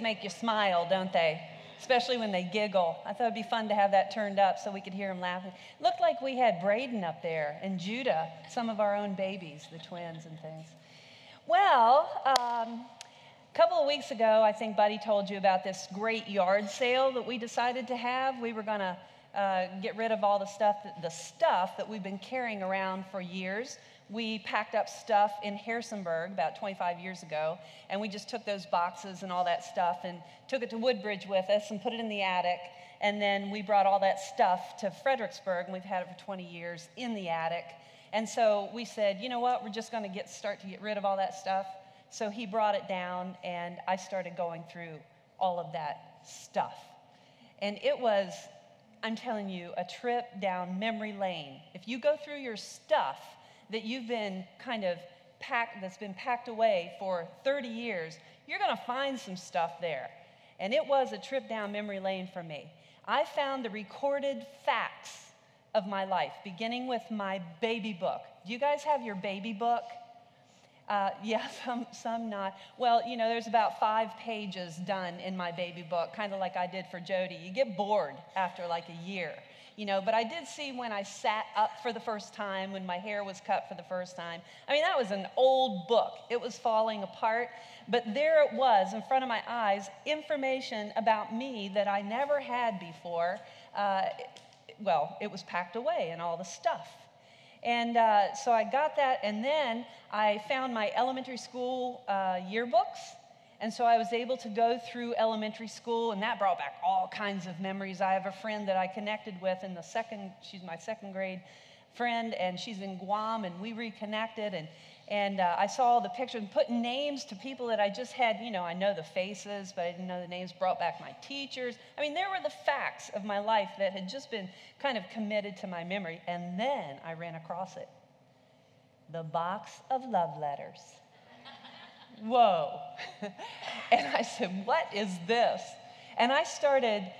Make you smile, don't they? Especially when they giggle. I thought it'd be fun to have that turned up so we could hear them laughing. Looked like we had Braden up there and Judah, some of our own babies, the twins and things. Well, um, a couple of weeks ago, I think Buddy told you about this great yard sale that we decided to have. We were going to uh, get rid of all the stuff, that, the stuff that we've been carrying around for years we packed up stuff in Harrisonburg about 25 years ago, and we just took those boxes and all that stuff and took it to Woodbridge with us and put it in the attic. And then we brought all that stuff to Fredericksburg, and we've had it for 20 years in the attic. And so we said, you know what, we're just going to get start to get rid of all that stuff. So he brought it down, and I started going through all of that stuff. And it was, I'm telling you, a trip down memory lane. If you go through your stuff, that you've been kind of packed, that's been packed away for 30 years, you're going to find some stuff there. And it was a trip down memory lane for me. I found the recorded facts of my life, beginning with my baby book. Do you guys have your baby book? Uh, yeah, some, some not. Well, you know, there's about five pages done in my baby book, kind of like I did for Jody. You get bored after like a year you know, but I did see when I sat up for the first time, when my hair was cut for the first time. I mean, that was an old book. It was falling apart, but there it was in front of my eyes information about me that I never had before. Uh, well, it was packed away and all the stuff. And uh, so I got that, and then I found my elementary school uh, yearbooks and so I was able to go through elementary school, and that brought back all kinds of memories. I have a friend that I connected with in the second, she's my second grade friend, and she's in Guam, and we reconnected. And, and uh, I saw all the pictures and put names to people that I just had, you know, I know the faces, but I didn't know the names, brought back my teachers. I mean, there were the facts of my life that had just been kind of committed to my memory. And then I ran across it the box of love letters whoa. and I said, what is this? And I started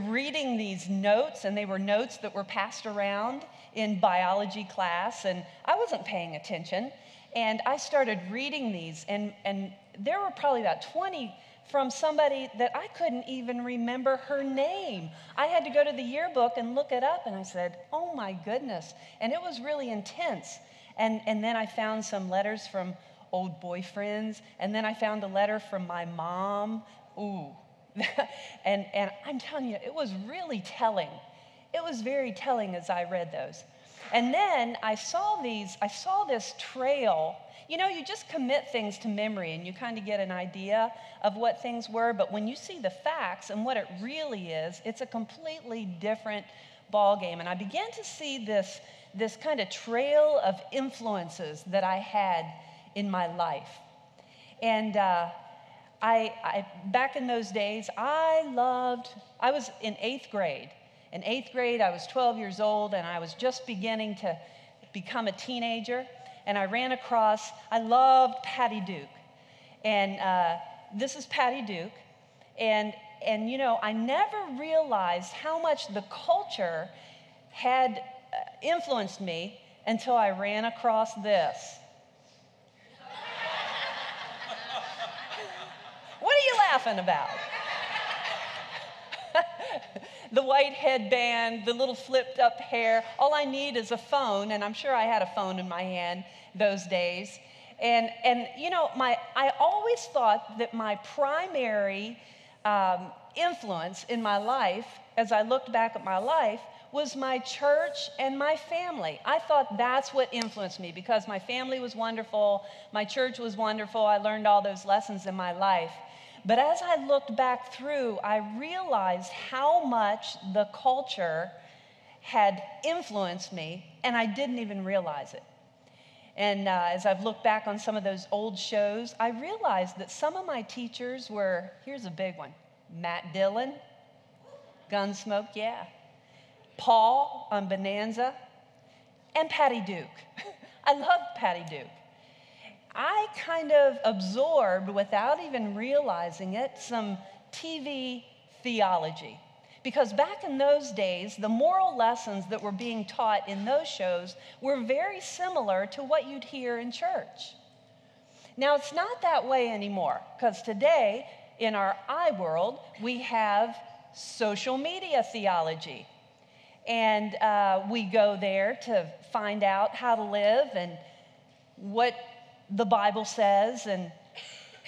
reading these notes, and they were notes that were passed around in biology class, and I wasn't paying attention. And I started reading these, and, and there were probably about 20 from somebody that I couldn't even remember her name. I had to go to the yearbook and look it up, and I said, Oh my goodness. And it was really intense. And, and then I found some letters from old boyfriends. And then I found a letter from my mom. Ooh. and, and I'm telling you, it was really telling. It was very telling as I read those. And then I saw these, I saw this trail. You know, you just commit things to memory and you kind of get an idea of what things were, but when you see the facts and what it really is, it's a completely different ball game. And I began to see this, this kind of trail of influences that I had in my life. And uh, I, I, back in those days, I loved, I was in eighth grade. In eighth grade, I was 12 years old and I was just beginning to become a teenager. And I ran across, I loved Patty Duke. And uh, this is Patty Duke. And, and, you know, I never realized how much the culture had uh, influenced me until I ran across this. Laughing about? the white headband, the little flipped up hair. All I need is a phone, and I'm sure I had a phone in my hand those days. And, and you know, my, I always thought that my primary um, influence in my life, as I looked back at my life, was my church and my family. I thought that's what influenced me because my family was wonderful, my church was wonderful. I learned all those lessons in my life. But as I looked back through, I realized how much the culture had influenced me, and I didn't even realize it. And uh, as I've looked back on some of those old shows, I realized that some of my teachers were here's a big one Matt Dillon, Gunsmoke, yeah. Paul on Bonanza, and Patty Duke. I love Patty Duke. I kind of absorbed, without even realizing it, some TV theology. Because back in those days, the moral lessons that were being taught in those shows were very similar to what you'd hear in church. Now, it's not that way anymore because today in our I world, we have social media theology. And uh, we go there to find out how to live and what the Bible says. And,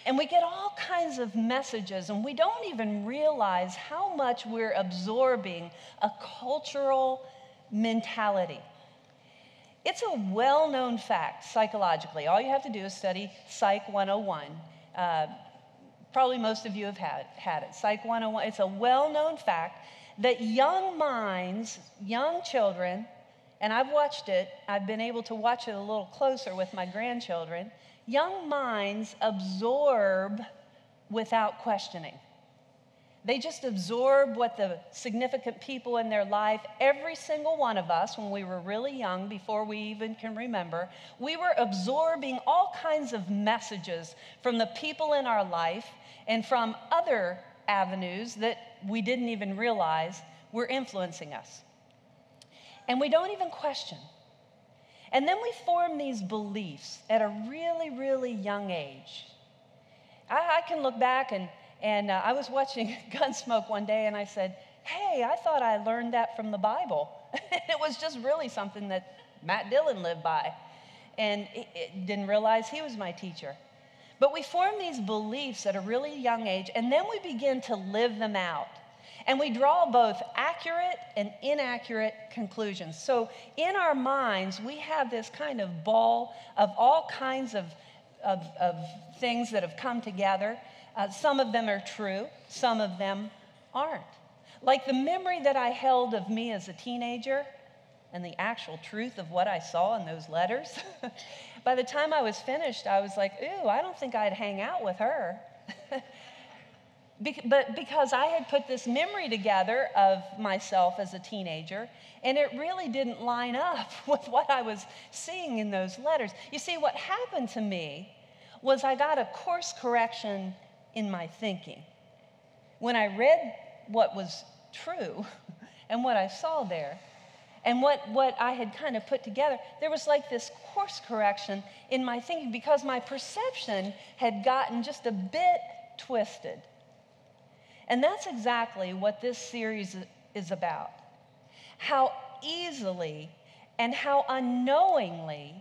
and we get all kinds of messages, and we don't even realize how much we're absorbing a cultural mentality. It's a well known fact psychologically. All you have to do is study Psych 101. Uh, probably most of you have had, had it. Psych 101, it's a well known fact that young minds, young children, and I've watched it, I've been able to watch it a little closer with my grandchildren. Young minds absorb without questioning. They just absorb what the significant people in their life, every single one of us, when we were really young, before we even can remember, we were absorbing all kinds of messages from the people in our life and from other avenues that we didn't even realize were influencing us. And we don't even question. And then we form these beliefs at a really, really young age. I, I can look back and and uh, I was watching Gunsmoke one day and I said, Hey, I thought I learned that from the Bible. it was just really something that Matt Dillon lived by. And it, it didn't realize he was my teacher. But we form these beliefs at a really young age, and then we begin to live them out. And we draw both accurate and inaccurate conclusions. So in our minds, we have this kind of ball of all kinds of, of, of things that have come together. Uh, some of them are true, some of them aren't. Like the memory that I held of me as a teenager and the actual truth of what I saw in those letters. By the time I was finished, I was like, ooh, I don't think I'd hang out with her. Be- but because I had put this memory together of myself as a teenager, and it really didn't line up with what I was seeing in those letters. You see, what happened to me was I got a course correction in my thinking. When I read what was true and what I saw there, and what, what I had kind of put together, there was like this course correction in my thinking because my perception had gotten just a bit twisted. And that's exactly what this series is about. How easily and how unknowingly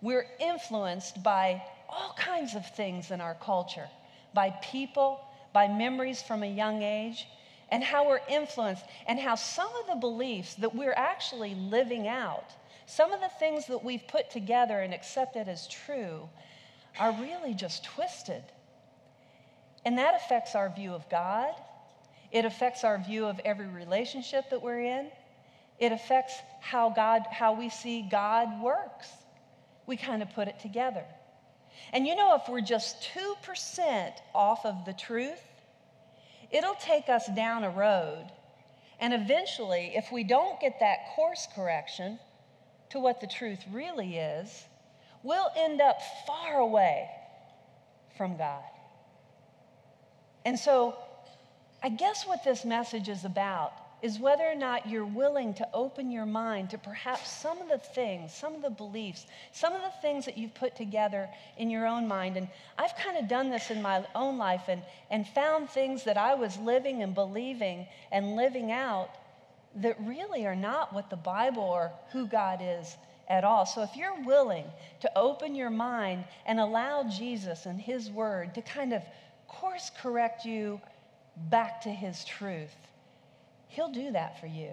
we're influenced by all kinds of things in our culture by people, by memories from a young age, and how we're influenced, and how some of the beliefs that we're actually living out, some of the things that we've put together and accepted as true, are really just twisted. And that affects our view of God. It affects our view of every relationship that we're in. It affects how God, how we see God works. We kind of put it together. And you know, if we're just 2% off of the truth, it'll take us down a road. And eventually, if we don't get that course correction to what the truth really is, we'll end up far away from God. And so, I guess what this message is about is whether or not you're willing to open your mind to perhaps some of the things, some of the beliefs, some of the things that you've put together in your own mind. And I've kind of done this in my own life and, and found things that I was living and believing and living out that really are not what the Bible or who God is at all. So if you're willing to open your mind and allow Jesus and His Word to kind of course correct you back to His truth He'll do that for you.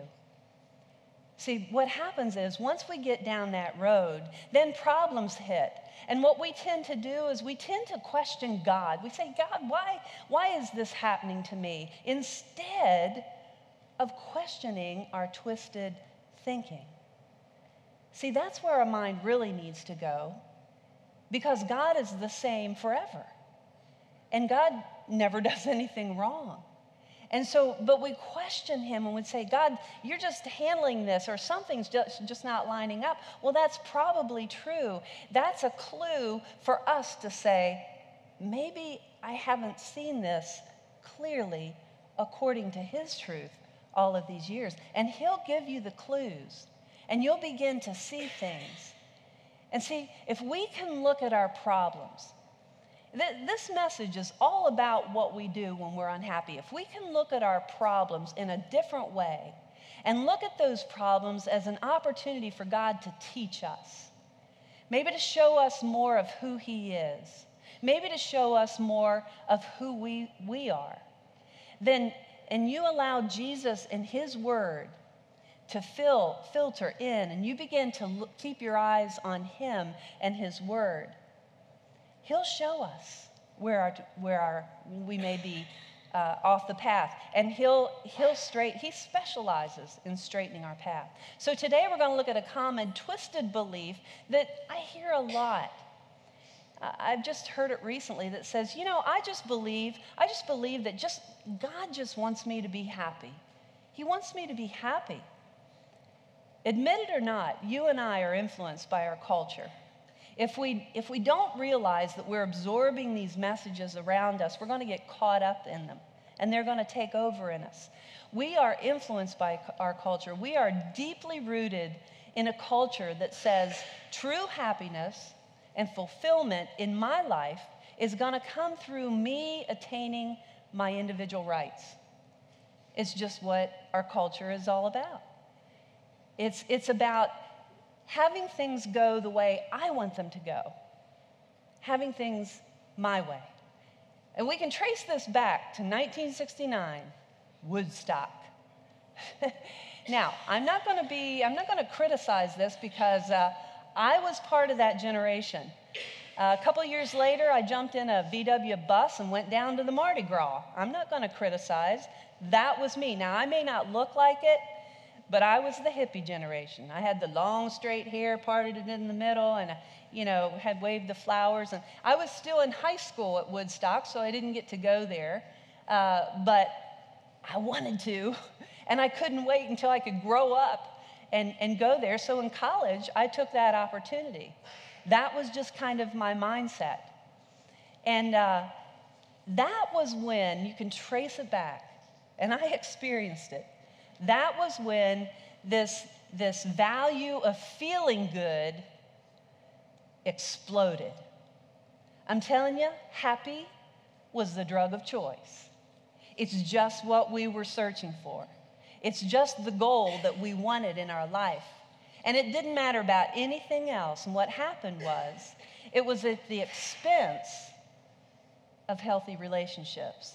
See, what happens is once we get down that road, then problems hit. And what we tend to do is we tend to question God. We say, God, why, why is this happening to me? Instead of questioning our twisted thinking. See, that's where our mind really needs to go because God is the same forever. And God never does anything wrong. And so, but we question him and would say, God, you're just handling this, or something's just, just not lining up. Well, that's probably true. That's a clue for us to say, maybe I haven't seen this clearly according to his truth all of these years. And he'll give you the clues, and you'll begin to see things. And see, if we can look at our problems this message is all about what we do when we're unhappy. If we can look at our problems in a different way and look at those problems as an opportunity for God to teach us, maybe to show us more of who He is, maybe to show us more of who we, we are, then, and you allow Jesus and His Word to fill, filter in, and you begin to look, keep your eyes on Him and His Word He'll show us where, our, where our, we may be uh, off the path. And he'll, he'll straight, he specializes in straightening our path. So today we're going to look at a common twisted belief that I hear a lot. I've just heard it recently that says, you know, I just believe, I just believe that just God just wants me to be happy. He wants me to be happy. Admit it or not, you and I are influenced by our culture. If we, if we don't realize that we're absorbing these messages around us, we're going to get caught up in them and they're going to take over in us. We are influenced by our culture. We are deeply rooted in a culture that says true happiness and fulfillment in my life is going to come through me attaining my individual rights. It's just what our culture is all about. It's, it's about having things go the way I want them to go, having things my way. And we can trace this back to 1969, Woodstock. now, I'm not going to be, I'm not going to criticize this because uh, I was part of that generation. Uh, a couple years later, I jumped in a VW bus and went down to the Mardi Gras. I'm not going to criticize. That was me. Now, I may not look like it, but I was the hippie generation. I had the long straight hair parted in the middle and, you know, had waved the flowers. And I was still in high school at Woodstock, so I didn't get to go there. Uh, but I wanted to, and I couldn't wait until I could grow up and, and go there. So in college, I took that opportunity. That was just kind of my mindset. And uh, that was when you can trace it back, and I experienced it. That was when this, this value of feeling good exploded. I'm telling you, happy was the drug of choice. It's just what we were searching for. It's just the goal that we wanted in our life. And it didn't matter about anything else. And what happened was, it was at the expense of healthy relationships.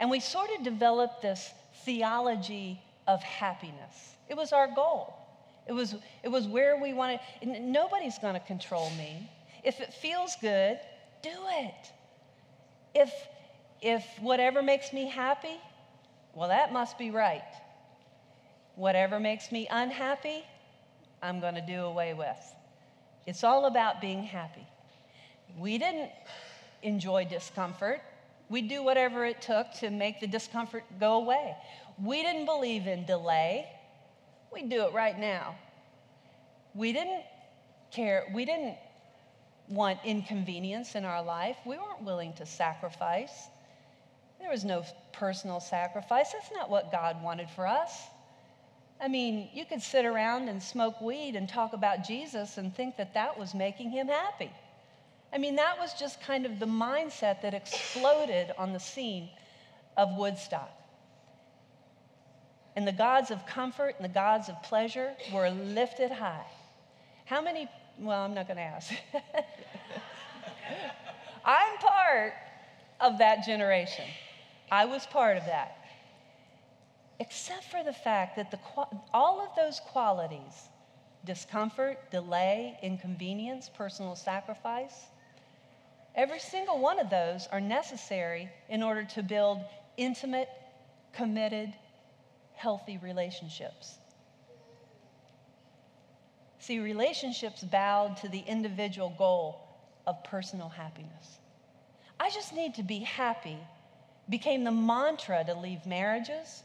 And we sort of developed this theology of happiness. It was our goal. It was, it was where we wanted. Nobody's going to control me. If it feels good, do it. If, if whatever makes me happy, well, that must be right. Whatever makes me unhappy, I'm going to do away with. It's all about being happy. We didn't enjoy discomfort. We do whatever it took to make the discomfort go away. We didn't believe in delay. We do it right now. We didn't care, we didn't want inconvenience in our life. We weren't willing to sacrifice. There was no personal sacrifice. That's not what God wanted for us. I mean, you could sit around and smoke weed and talk about Jesus and think that that was making him happy. I mean, that was just kind of the mindset that exploded on the scene of Woodstock. And the gods of comfort and the gods of pleasure were lifted high. How many? Well, I'm not going to ask. I'm part of that generation. I was part of that. Except for the fact that the, all of those qualities discomfort, delay, inconvenience, personal sacrifice every single one of those are necessary in order to build intimate, committed, healthy relationships. See, relationships bowed to the individual goal of personal happiness. I just need to be happy became the mantra to leave marriages,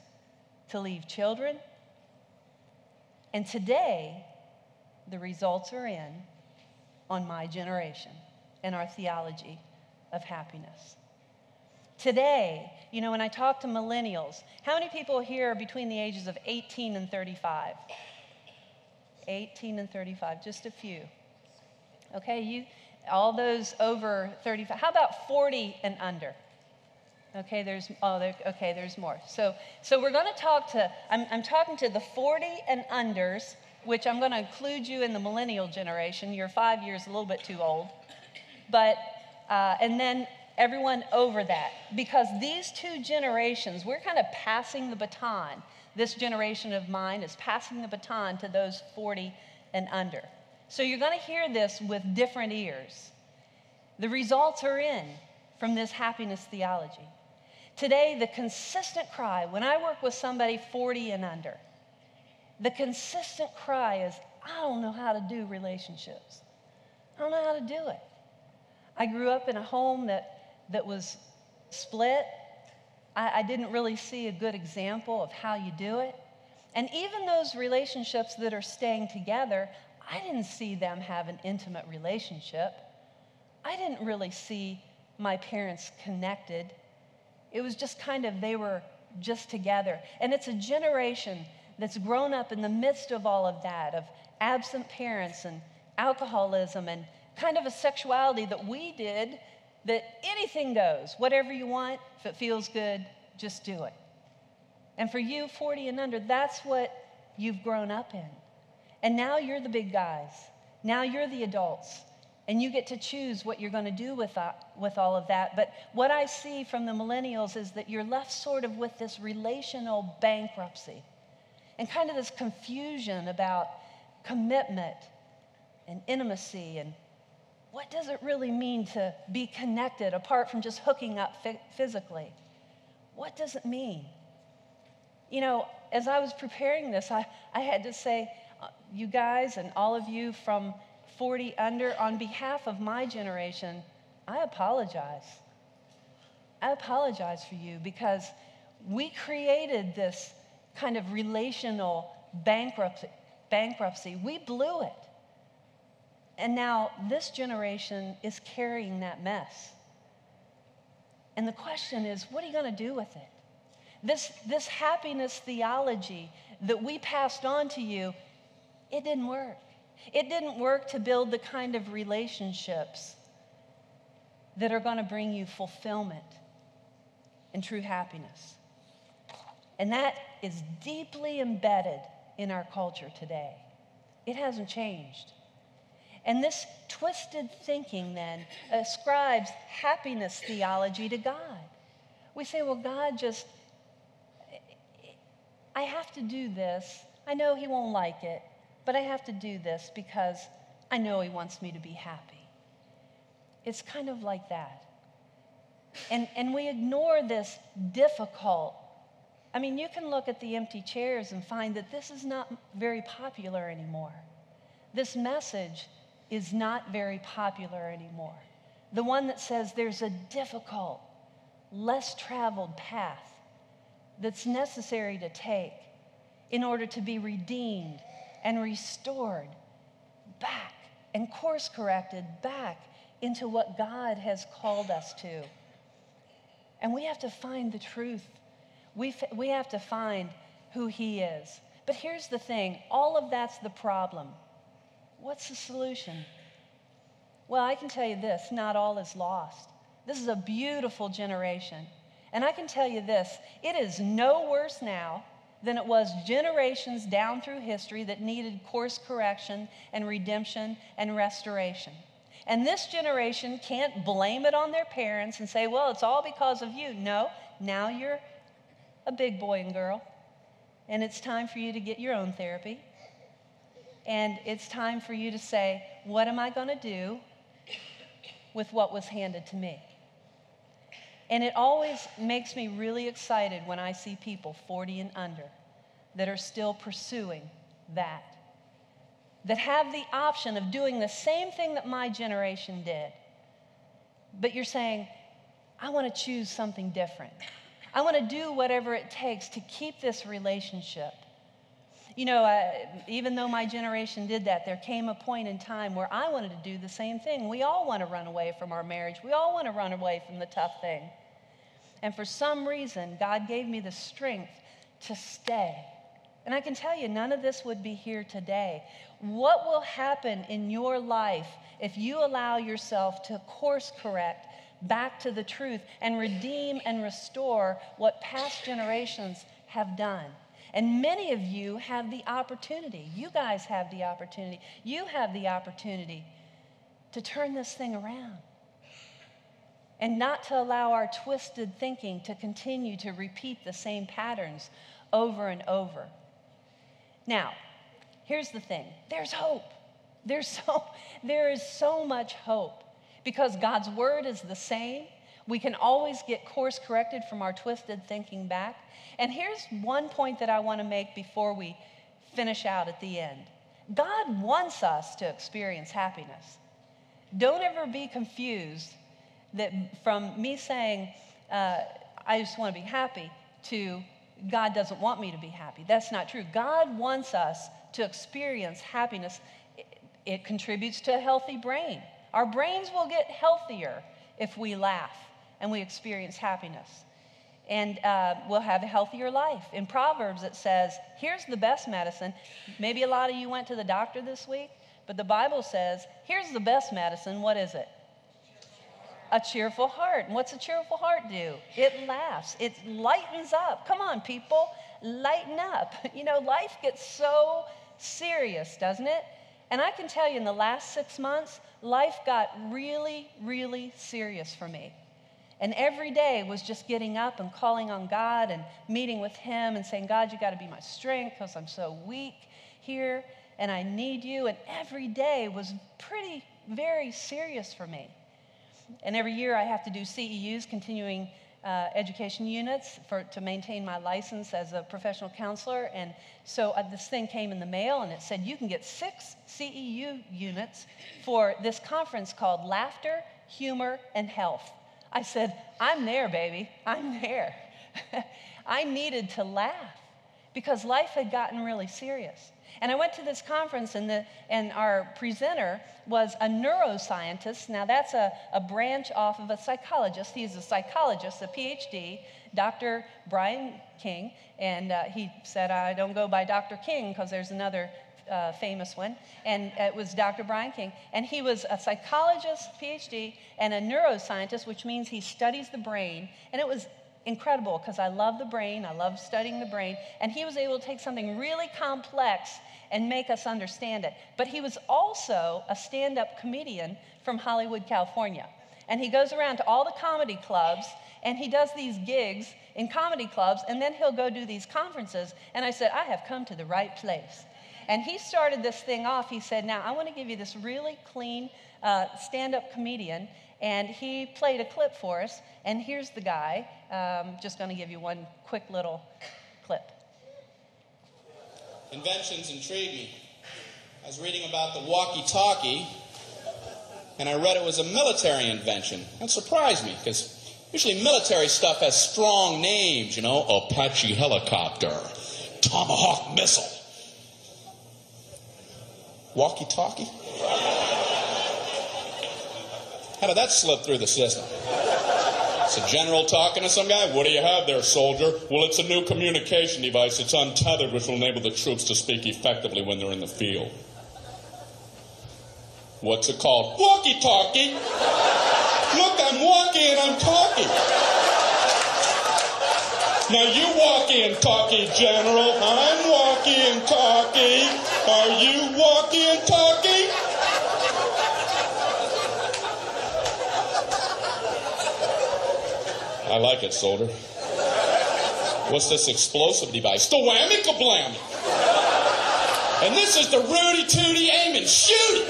to leave children. And today, the results are in on my generation and our theology of happiness. Today, you know, when I talk to millennials, how many people here are between the ages of 18 and 35? 18 and 35, just a few. Okay, you, All those over 35. How about 40 and under? Okay, there's oh, there, okay, there's more. So, so we're going to talk to. I'm, I'm talking to the 40 and unders, which I'm going to include you in the millennial generation. You're five years, a little bit too old, but uh, and then everyone over that, because these two generations, we're kind of passing the baton. This generation of mine is passing the baton to those 40 and under. So you're going to hear this with different ears. The results are in from this happiness theology. Today, the consistent cry, when I work with somebody 40 and under, the consistent cry is, I don't know how to do relationships. I don't know how to do it. I grew up in a home that, that was split. I, I didn't really see a good example of how you do it. And even those relationships that are staying together, I didn't see them have an intimate relationship. I didn't really see my parents connected. It was just kind of, they were just together. And it's a generation that's grown up in the midst of all of that, of absent parents and alcoholism and kind of a sexuality that we did that anything goes, whatever you want, if it feels good, just do it. And for you, 40 and under, that's what you've grown up in. And now you're the big guys. Now you're the adults. And you get to choose what you're going to do with, uh, with all of that. But what I see from the millennials is that you're left sort of with this relational bankruptcy and kind of this confusion about commitment and intimacy and what does it really mean to be connected apart from just hooking up physically? What does it mean? You know, as I was preparing this, I, I had to say, uh, you guys and all of you from 40 under, on behalf of my generation, I apologize. I apologize for you because we created this kind of relational bankruptcy. bankruptcy. We blew it. And now this generation is carrying that mess. And the question is, what are you going to do with it? This, this happiness theology that we passed on to you, it didn't work. It didn't work to build the kind of relationships that are going to bring you fulfillment and true happiness. And that is deeply embedded in our culture today. It hasn't changed. And this twisted thinking then ascribes happiness theology to God. We say, well, God just, I have to do this. I know He won't like it, but I have to do this because I know He wants me to be happy. It's kind of like that. And, and we ignore this difficult. I mean, you can look at the empty chairs and find that this is not very popular anymore. This message is not very popular anymore. The one that says there's a difficult, less traveled path that's necessary to take in order to be redeemed and restored back and course corrected back into what God has called us to. And we have to find the truth. We, we have to find who He is. But here's the thing all of that's the problem. What's the solution? Well, I can tell you this not all is lost. This is a beautiful generation. And I can tell you this it is no worse now than it was generations down through history that needed course correction and redemption and restoration. And this generation can't blame it on their parents and say, well, it's all because of you. No, now you're a big boy and girl, and it's time for you to get your own therapy. And it's time for you to say, what am I going to do with what was handed to me? And it always makes me really excited when I see people 40 and under that are still pursuing that, that have the option of doing the same thing that my generation did. But you're saying, I want to choose something different. I want to do whatever it takes to keep this relationship. You know, uh, even though my generation did that, there came a point in time where I wanted to do the same thing. We all want to run away from our marriage, we all want to run away from the tough thing. And for some reason, God gave me the strength to stay. And I can tell you, none of this would be here today. What will happen in your life if you allow yourself to course correct back to the truth and redeem and restore what past generations have done? And many of you have the opportunity. You guys have the opportunity. You have the opportunity to turn this thing around and not to allow our twisted thinking to continue to repeat the same patterns over and over. Now, here's the thing there's hope. There's so, there is so much hope because God's word is the same. We can always get course corrected from our twisted thinking back. And here's one point that I want to make before we finish out at the end God wants us to experience happiness. Don't ever be confused that from me saying, uh, I just want to be happy, to God doesn't want me to be happy. That's not true. God wants us to experience happiness. It, it contributes to a healthy brain. Our brains will get healthier if we laugh and we experience happiness. And uh, we'll have a healthier life. In Proverbs, it says, here's the best medicine. Maybe a lot of you went to the doctor this week, but the Bible says, here's the best medicine. What is it? a cheerful heart. And what's a cheerful heart do? It laughs, it lightens up. Come on, people, lighten up. You know, life gets so serious, doesn't it? And I can tell you, in the last six months, life got really, really serious for me. And every day was just getting up and calling on God and meeting with Him and saying, God, you got to be my strength because I'm so weak here and I need you. And every day was pretty, very serious for me. And every year I have to do CEUs, continuing uh, education units, for, to maintain my license as a professional counselor. And so uh, this thing came in the mail and it said, you can get six CEU units for this conference called Laughter, Humor, and Health. I said, I'm there, baby. I'm there. I needed to laugh because life had gotten really serious. And I went to this conference, and, the, and our presenter was a neuroscientist. Now, that's a, a branch off of a psychologist. He's a psychologist, a PhD, Dr. Brian King. And uh, he said, I don't go by Dr. King because there's another uh, famous one, and it was Dr. Brian King. And he was a psychologist, PhD, and a neuroscientist, which means he studies the brain. And it was incredible because I love the brain, I love studying the brain, and he was able to take something really complex and make us understand it. But he was also a stand up comedian from Hollywood, California. And he goes around to all the comedy clubs and he does these gigs in comedy clubs, and then he'll go do these conferences. And I said, I have come to the right place. And he started this thing off. He said, Now I want to give you this really clean uh, stand up comedian. And he played a clip for us. And here's the guy. Um, just going to give you one quick little clip. Inventions intrigue me. I was reading about the walkie talkie, and I read it was a military invention. That surprised me because usually military stuff has strong names, you know, Apache helicopter, Tomahawk missile. Walkie talkie? How did that slip through the system? It's a general talking to some guy. What do you have there, soldier? Well, it's a new communication device. It's untethered, which will enable the troops to speak effectively when they're in the field. What's it called? Walkie talkie. Look, I'm walking and I'm talking. Now you walkie and talkie, General. I'm walkie and talkie. Are you walkie and talkie? I like it, soldier. What's this explosive device? The whammy kablammy. And this is the Rudy Tooty aim and shoot.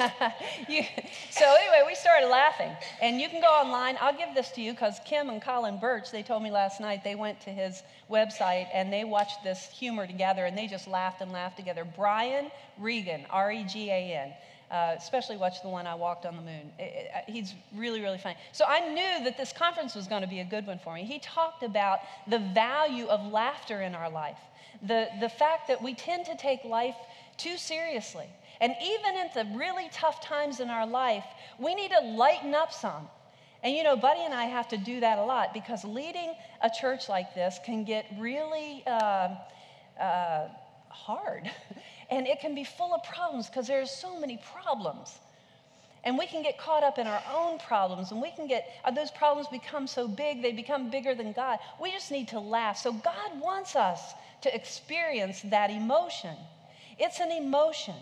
you, so anyway, we started laughing, and you can go online. I'll give this to you because Kim and Colin Birch, they told me last night they went to his website and they watched this humor together, and they just laughed and laughed together. Brian Regan, R-E-G-A-N. Uh, especially watch the one I walked on the moon. It, it, he's really, really funny. So I knew that this conference was going to be a good one for me. He talked about the value of laughter in our life, the, the fact that we tend to take life too seriously. And even in the really tough times in our life, we need to lighten up some And you know, Buddy and I have to do that a lot because leading a church like this can get really uh, uh, hard. And it can be full of problems because there are so many problems. And we can get caught up in our own problems, and we can get, uh, those problems become so big, they become bigger than God. We just need to laugh. So God wants us to experience that emotion. It's an emotion.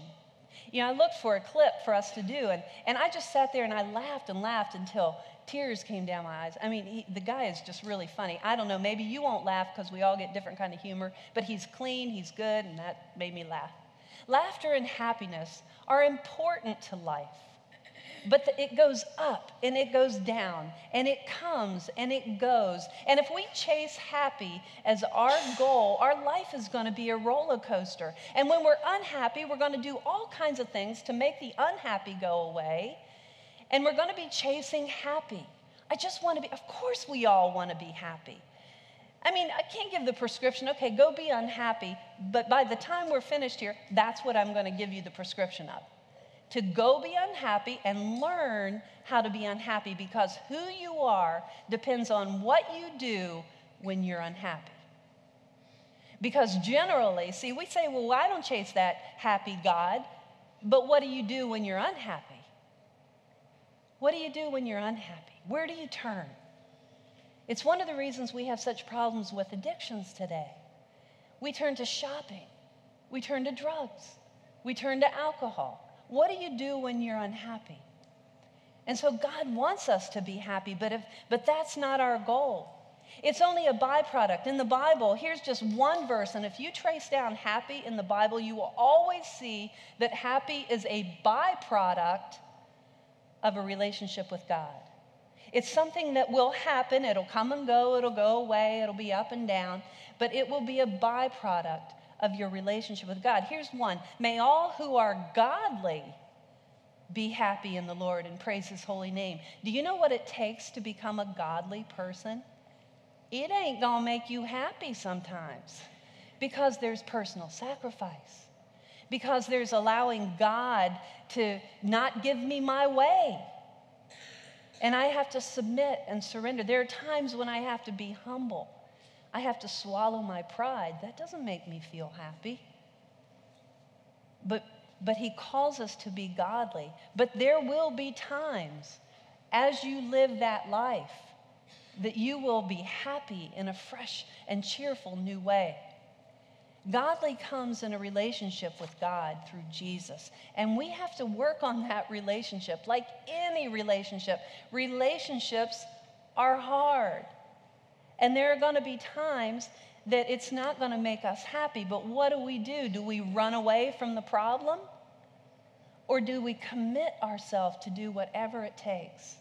You know, I looked for a clip for us to do, and, and I just sat there and I laughed and laughed until tears came down my eyes. I mean, he, the guy is just really funny. I don't know, maybe you won't laugh because we all get different kind of humor, but he's clean, he's good, and that made me laugh. Laughter and happiness are important to life. But the, it goes up and it goes down and it comes and it goes. And if we chase happy as our goal, our life is going to be a roller coaster. And when we're unhappy, we're going to do all kinds of things to make the unhappy go away and we're going to be chasing happy. I just want to be, of course, we all want to be happy. I mean, I can't give the prescription, okay, go be unhappy, but by the time we're finished here, that's what I'm going to give you the prescription of. To go be unhappy and learn how to be unhappy because who you are depends on what you do when you're unhappy. Because generally, see, we say, well, I don't chase that happy God, but what do you do when you're unhappy? What do you do when you're unhappy? Where do you turn? It's one of the reasons we have such problems with addictions today. We turn to shopping, we turn to drugs, we turn to alcohol. What do you do when you're unhappy? And so God wants us to be happy, but, if, but that's not our goal. It's only a byproduct. In the Bible, here's just one verse, and if you trace down happy in the Bible, you will always see that happy is a byproduct of a relationship with God. It's something that will happen. It'll come and go, it'll go away, it'll be up and down, but it will be a byproduct of your relationship with God. Here's one May all who are godly be happy in the Lord and praise his holy name. Do you know what it takes to become a godly person? It ain't gonna make you happy sometimes because there's personal sacrifice because there's allowing God to not give me my way. And I have to submit and surrender. There are times when I have to be humble. I have to swallow my pride. That doesn't make me feel happy. But, but He calls us to be godly. But there will be times as you live that life that you will be happy in a fresh and cheerful new way. Godly comes in a relationship with God through Jesus. And we have to work on that relationship. Like any relationship, relationships are hard. And there are going to be times that it's not going to make us happy. But what do we do? Do we run away from the problem? Or do we commit ourselves to do whatever it takes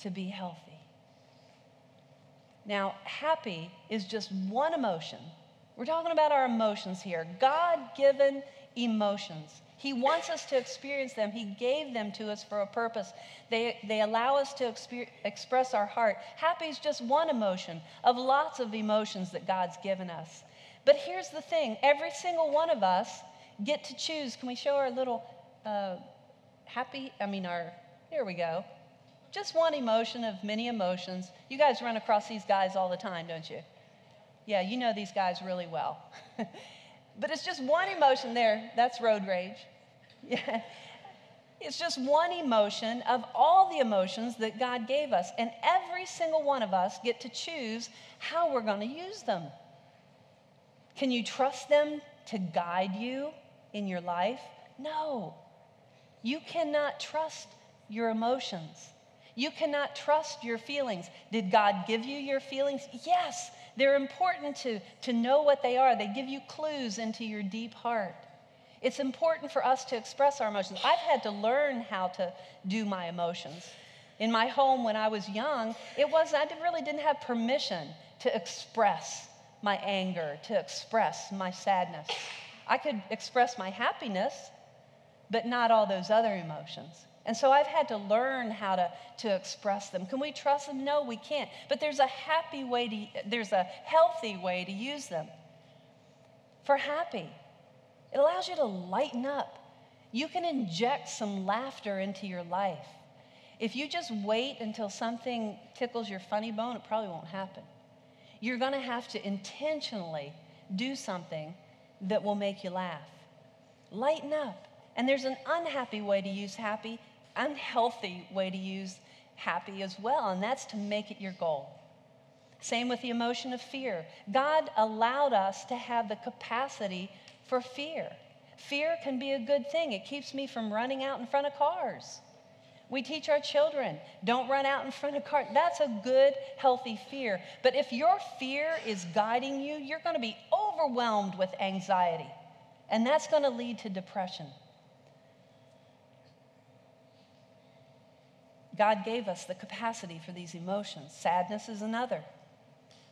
to be healthy? Now, happy is just one emotion we're talking about our emotions here God given emotions. He wants us to experience them. He gave them to us for a purpose. They, they allow us to exper- express our heart. Happy is just one emotion of lots of emotions that God's given us. But here's the thing every single one of us get to choose. Can we show our little uh, happy? I mean, our, here we go. Just one emotion of many emotions. You guys run across these guys all the time, don't you? Yeah, you know these guys really well. but it's just one emotion there. That's road rage. Yeah. It's just one emotion of all the emotions that God gave us. And every single one of us get to choose how we're going to use them. Can you trust them to guide you in your life? No. You cannot trust your emotions. You cannot trust your feelings. Did God give you your feelings? Yes. They're important to, to know what they are, they give you clues into your deep heart. It's important for us to express our emotions. I've had to learn how to do my emotions. In my home when I was young, it was I really didn't have permission to express my anger, to express my sadness. I could express my happiness, but not all those other emotions. And so I've had to learn how to, to express them. Can we trust them? No, we can't. But there's a happy way to, there's a healthy way to use them. For happy, it allows you to lighten up. You can inject some laughter into your life. If you just wait until something tickles your funny bone, it probably won't happen. You're going to have to intentionally do something that will make you laugh. Lighten up. And there's an unhappy way to use happy, unhealthy way to use happy as well, and that's to make it your goal. Same with the emotion of fear. God allowed us to have the capacity for fear. Fear can be a good thing, it keeps me from running out in front of cars. We teach our children, don't run out in front of cars. That's a good, healthy fear. But if your fear is guiding you, you're going to be overwhelmed with anxiety, and that's going to lead to depression. God gave us the capacity for these emotions. Sadness is another.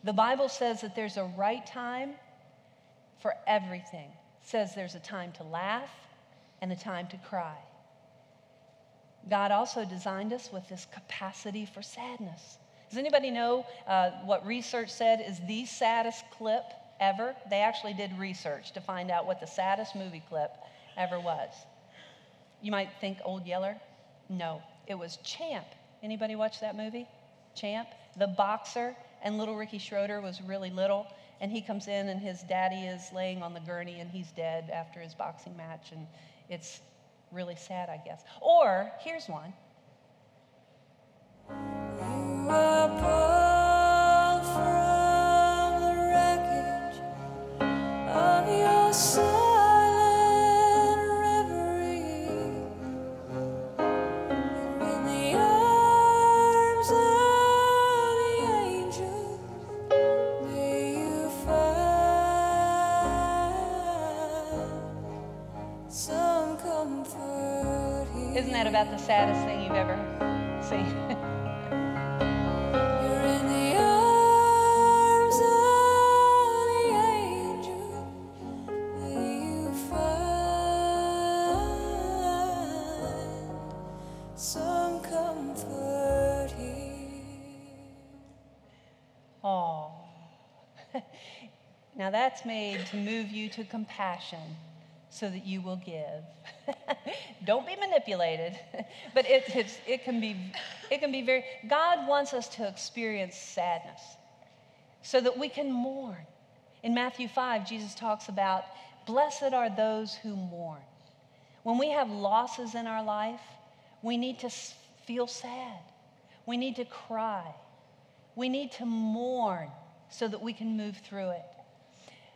The Bible says that there's a right time for everything. Says there's a time to laugh and a time to cry. God also designed us with this capacity for sadness. Does anybody know uh, what research said is the saddest clip ever? They actually did research to find out what the saddest movie clip ever was. You might think Old Yeller. No, it was Champ. Anybody watch that movie? Champ, the boxer, and little Ricky Schroder was really little, and he comes in and his daddy is laying on the gurney and he's dead after his boxing match, and it's really sad, I guess. Or here's one. Isn't that the saddest thing you've ever seen? Oh. now that's made to move you to compassion so that you will give. Don't be manipulated, but it, it, can be, it can be very, God wants us to experience sadness so that we can mourn. In Matthew 5, Jesus talks about, blessed are those who mourn. When we have losses in our life, we need to feel sad. We need to cry. We need to mourn so that we can move through it.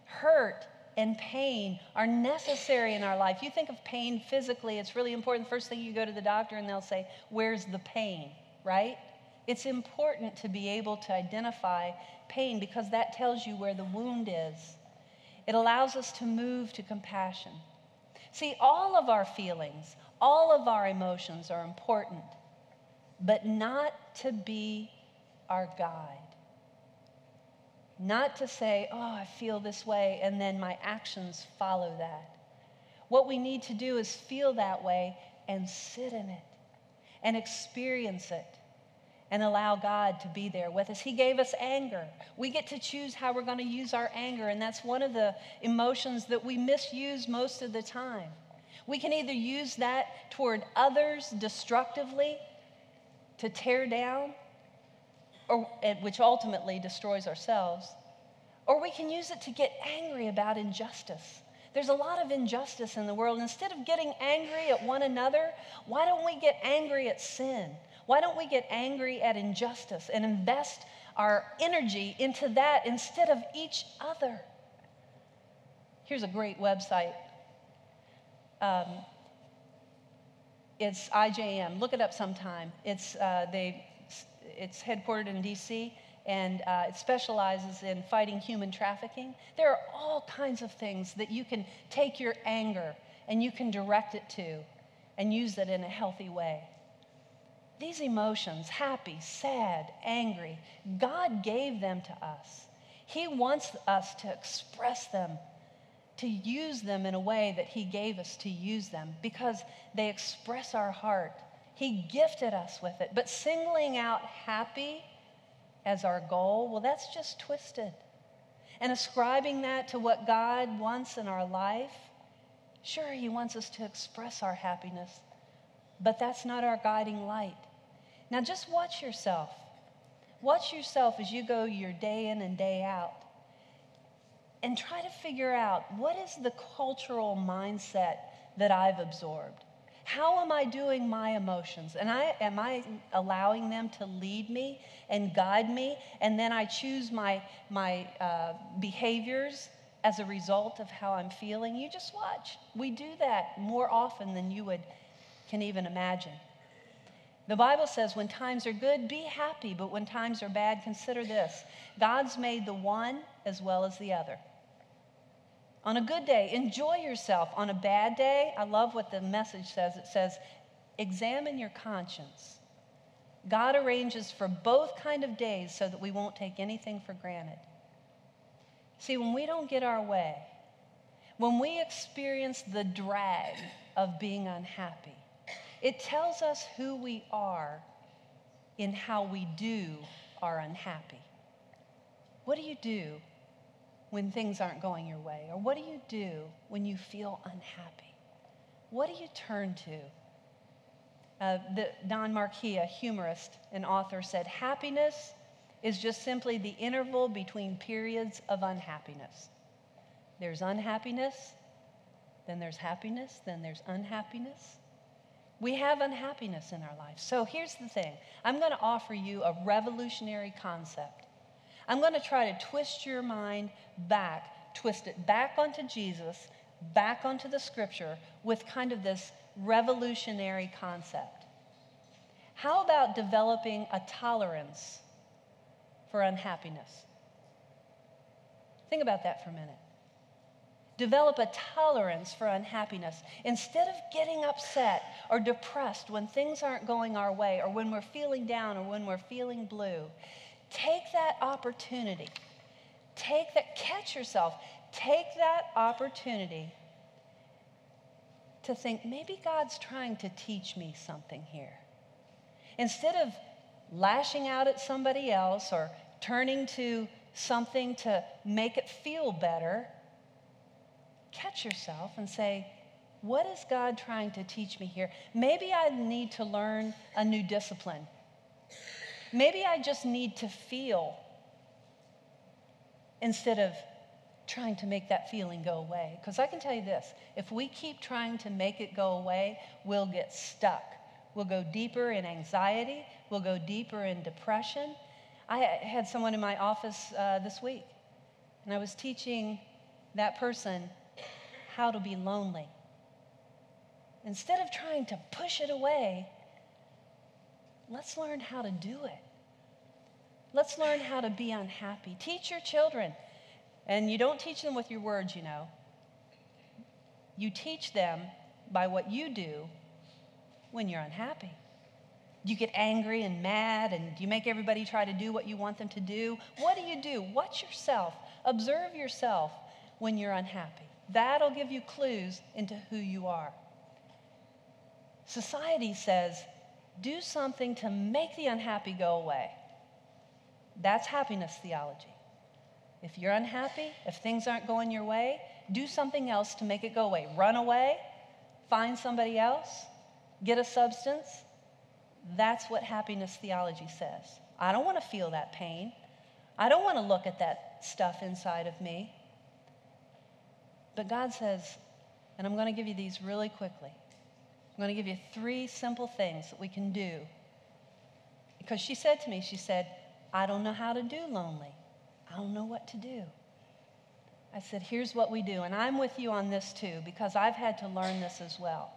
Hurt and pain are necessary in our life. You think of pain physically, it's really important. First thing you go to the doctor and they'll say, Where's the pain, right? It's important to be able to identify pain because that tells you where the wound is. It allows us to move to compassion. See, all of our feelings, all of our emotions are important, but not to be our guide. Not to say, oh, I feel this way, and then my actions follow that. What we need to do is feel that way and sit in it and experience it and allow God to be there with us. He gave us anger. We get to choose how we're going to use our anger, and that's one of the emotions that we misuse most of the time. We can either use that toward others destructively to tear down, or, which ultimately destroys ourselves, or we can use it to get angry about injustice. There's a lot of injustice in the world. Instead of getting angry at one another, why don't we get angry at sin? Why don't we get angry at injustice and invest our energy into that instead of each other? Here's a great website. Um, it's IJM. Look it up sometime. It's uh, they it's headquartered in DC and uh, it specializes in fighting human trafficking. There are all kinds of things that you can take your anger and you can direct it to and use it in a healthy way. These emotions, happy, sad, angry, God gave them to us. He wants us to express them, to use them in a way that He gave us to use them because they express our heart he gifted us with it. But singling out happy as our goal, well, that's just twisted. And ascribing that to what God wants in our life, sure, He wants us to express our happiness, but that's not our guiding light. Now just watch yourself. Watch yourself as you go your day in and day out. And try to figure out what is the cultural mindset that I've absorbed? How am I doing my emotions? And I, am I allowing them to lead me and guide me? And then I choose my, my uh, behaviors as a result of how I'm feeling? You just watch. We do that more often than you would can even imagine. The Bible says when times are good, be happy, but when times are bad, consider this God's made the one as well as the other. On a good day, enjoy yourself. On a bad day, I love what the message says. It says, examine your conscience. God arranges for both kind of days so that we won't take anything for granted. See, when we don't get our way, when we experience the drag of being unhappy, it tells us who we are in how we do are unhappy. What do you do when things aren't going your way? Or what do you do when you feel unhappy? What do you turn to? Uh, the, Don Marquis, a humorist and author, said, Happiness is just simply the interval between periods of unhappiness. There's unhappiness, then there's happiness, then there's unhappiness. We have unhappiness in our life. So here's the thing I'm going to offer you a revolutionary concept. I'm going to try to twist your mind back, twist it back onto Jesus, back onto the scripture with kind of this revolutionary concept. How about developing a tolerance for unhappiness? Think about that for a minute. Develop a tolerance for unhappiness. Instead of getting upset or depressed when things aren't going our way or when we're feeling down or when we're feeling blue, Take that opportunity. Take that, catch yourself. Take that opportunity to think maybe God's trying to teach me something here. Instead of lashing out at somebody else or turning to something to make it feel better, catch yourself and say, What is God trying to teach me here? Maybe I need to learn a new discipline. Maybe I just need to feel instead of trying to make that feeling go away. Because I can tell you this if we keep trying to make it go away, we'll get stuck. We'll go deeper in anxiety, we'll go deeper in depression. I had someone in my office uh, this week, and I was teaching that person how to be lonely. Instead of trying to push it away, Let's learn how to do it. Let's learn how to be unhappy. Teach your children. And you don't teach them with your words, you know. You teach them by what you do when you're unhappy. You get angry and mad, and you make everybody try to do what you want them to do. What do you do? Watch yourself. Observe yourself when you're unhappy. That'll give you clues into who you are. Society says do something to make the unhappy go away. That's happiness theology. If you're unhappy, if things aren't going your way, do something else to make it go away. Run away, find somebody else, get a substance. That's what happiness theology says. I don't want to feel that pain. I don't want to look at that stuff inside of me. But God says, and I'm going to give you these really quickly. I'm going to give you three simple things that we can do. Because she said to me, she said, I don't know how to do lonely. I don't know what to do. I said, here's what we do. And I'm with you on this too, because I've had to learn this as well.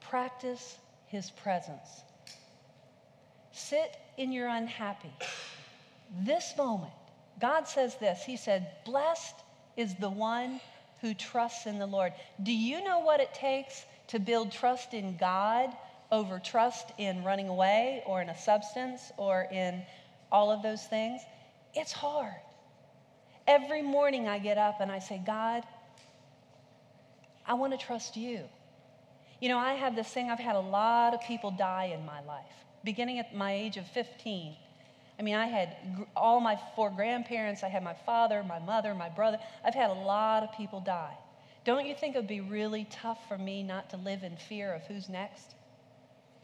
Practice his presence. Sit in your unhappy. This moment, God says this He said, Blessed is the one who trusts in the Lord. Do you know what it takes to build trust in God over trust in running away or in a substance or in all of those things? It's hard. Every morning I get up and I say, God, I want to trust you. You know, I have this thing, I've had a lot of people die in my life, beginning at my age of 15. I mean, I had all my four grandparents, I had my father, my mother, my brother. I've had a lot of people die. Don't you think it would be really tough for me not to live in fear of who's next?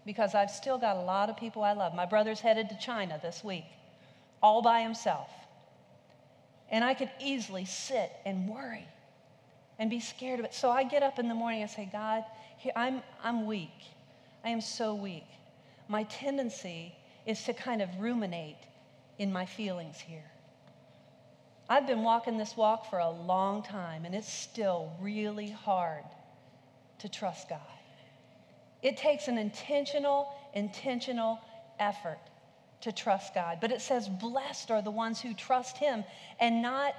because I've still got a lot of people I love. My brother's headed to China this week, all by himself. And I could easily sit and worry and be scared of it. So I get up in the morning and say, God, I'm, I'm weak. I am so weak. My tendency is to kind of ruminate in my feelings here. I've been walking this walk for a long time, and it's still really hard to trust God. It takes an intentional, intentional effort to trust God. But it says, Blessed are the ones who trust Him and not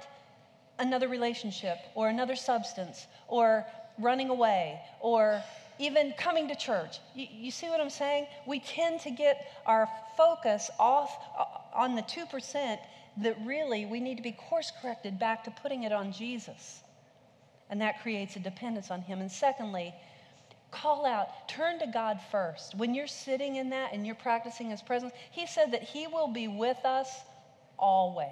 another relationship or another substance or running away or even coming to church. You, you, see what I'm saying? We tend to get our focus off uh, on the 2% that really we need to be course corrected back to putting it on Jesus. And that creates a dependence on Him. And secondly, call out, turn to God first. When you're sitting in that and you're practicing His presence, He said that He will be with us always,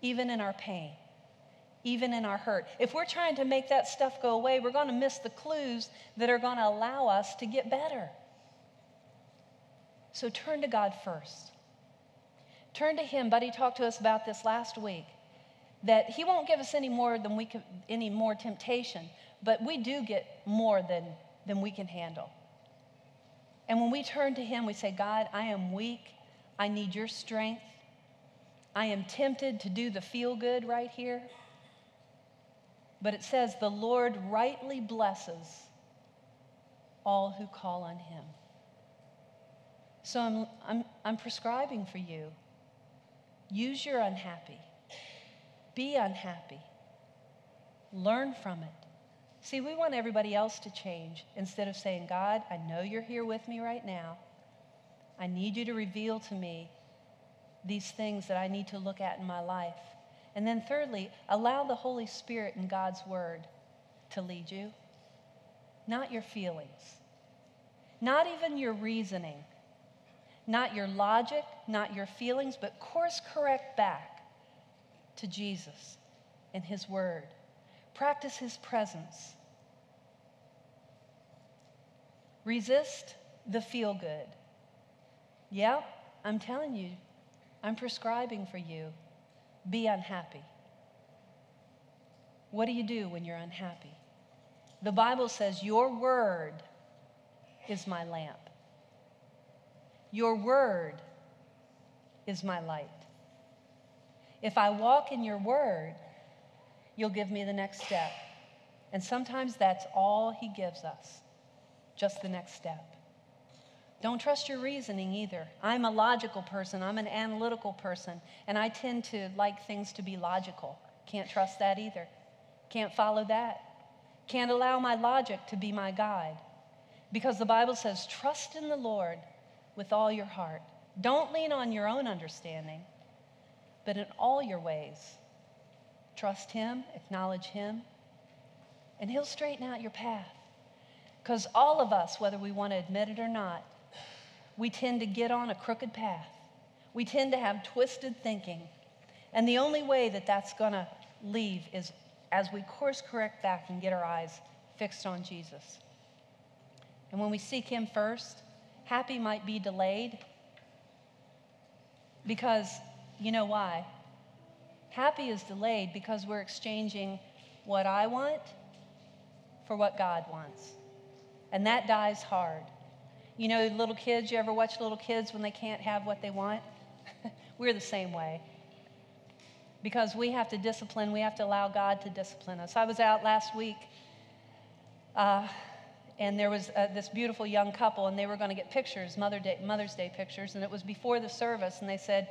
even in our pain, even in our hurt. If we're trying to make that stuff go away, we're going to miss the clues that are going to allow us to get better. So turn to God first. Turn to Him. Buddy talked to us about this last week that He won't give us any more than we can, any more temptation, but we do get more than, than we can handle. And when we turn to Him, we say, God, I am weak. I need your strength. I am tempted to do the feel good right here. But it says, the Lord rightly blesses all who call on Him. So I'm, I'm, I'm prescribing for you. Use your unhappy. Be unhappy. Learn from it. See, we want everybody else to change instead of saying, God, I know you're here with me right now. I need you to reveal to me these things that I need to look at in my life. And then, thirdly, allow the Holy Spirit and God's Word to lead you, not your feelings, not even your reasoning, not your logic, not your feelings, but course correct back to Jesus and His Word. Practice His presence. Resist the feel good. Yep, I'm telling you, I'm prescribing for you. Be unhappy. What do you do when you're unhappy? The Bible says, Your word is my lamp. Your word is my light. If I walk in your word, you'll give me the next step. And sometimes that's all he gives us, just the next step. Don't trust your reasoning either. I'm a logical person, I'm an analytical person, and I tend to like things to be logical. Can't trust that either. Can't follow that. Can't allow my logic to be my guide. Because the Bible says, trust in the Lord with all your heart. Don't lean on your own understanding, but in all your ways, trust Him, acknowledge Him, and He'll straighten out your path. Because all of us, whether we want to admit it or not, we tend to get on a crooked path. We tend to have twisted thinking. And the only way that that's going to leave is as we course correct back and get our eyes fixed on Jesus. And when we seek Him first, happy might be delayed because you know why? Happy is delayed because we're exchanging what I want for what God wants. And that dies hard. You know, little kids, you ever watch little kids when they can't have what they want? we're the same way. Because we have to discipline, we have to allow God to discipline us. I was out last week. Uh, and there was uh, this beautiful young couple, and they were going to get pictures, Mother Day, Mother's Day pictures, and it was before the service, and they said,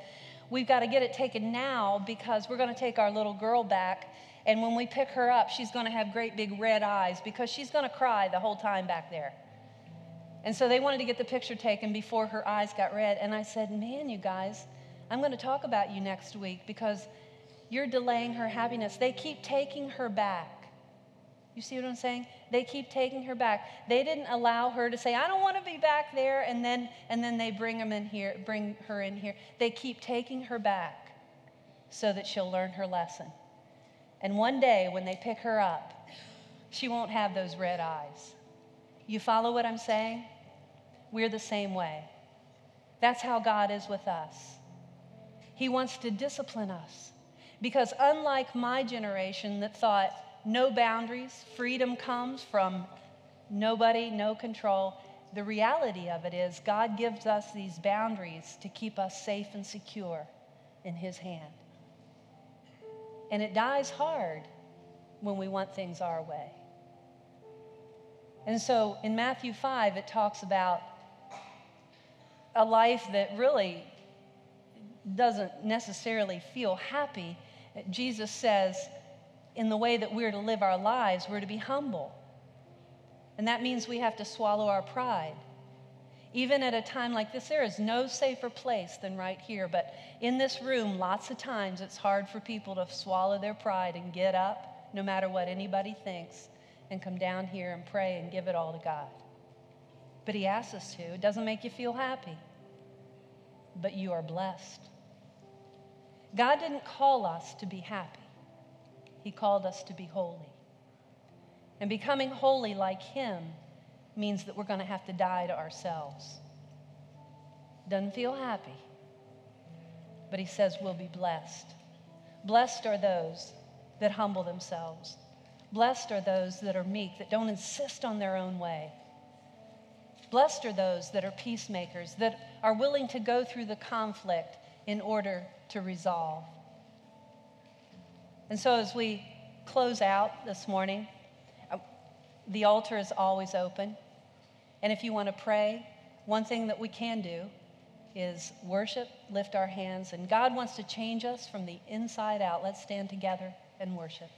We've got to get it taken now because we're going to take our little girl back, and when we pick her up, she's going to have great big red eyes because she's going to cry the whole time back there. And so they wanted to get the picture taken before her eyes got red, and I said, Man, you guys, I'm going to talk about you next week because you're delaying her happiness. They keep taking her back. You see what I'm saying? They keep taking her back. They didn't allow her to say, "I don't want to be back there," and then and then they bring them in here, bring her in here. They keep taking her back so that she'll learn her lesson. And one day when they pick her up, she won't have those red eyes. You follow what I'm saying? We're the same way. That's how God is with us. He wants to discipline us because, unlike my generation that thought no boundaries, freedom comes from nobody, no control, the reality of it is God gives us these boundaries to keep us safe and secure in His hand. And it dies hard when we want things our way. And so in Matthew 5, it talks about a life that really doesn't necessarily feel happy. Jesus says, in the way that we're to live our lives, we're to be humble. And that means we have to swallow our pride. Even at a time like this, there is no safer place than right here. But in this room, lots of times it's hard for people to swallow their pride and get up, no matter what anybody thinks, and come down here and pray and give it all to God. But He asks us to. It doesn't make you feel happy, but you are blessed. God didn't call us to be happy, He called us to be holy. And becoming holy like Him means that we're going to have to die to ourselves. Doesn't feel happy, but He says we'll be blessed. Blessed are those that humble themselves. Blessed are those that are meek, that don't insist on their own way. Blessed are those that are peacemakers, that are willing to go through the conflict in order to resolve. And so, as we close out this morning, uh, the altar is always open. And if you want to pray, one thing that we can do is worship, lift our hands, and God wants to change us from the inside out. Let's stand together and worship.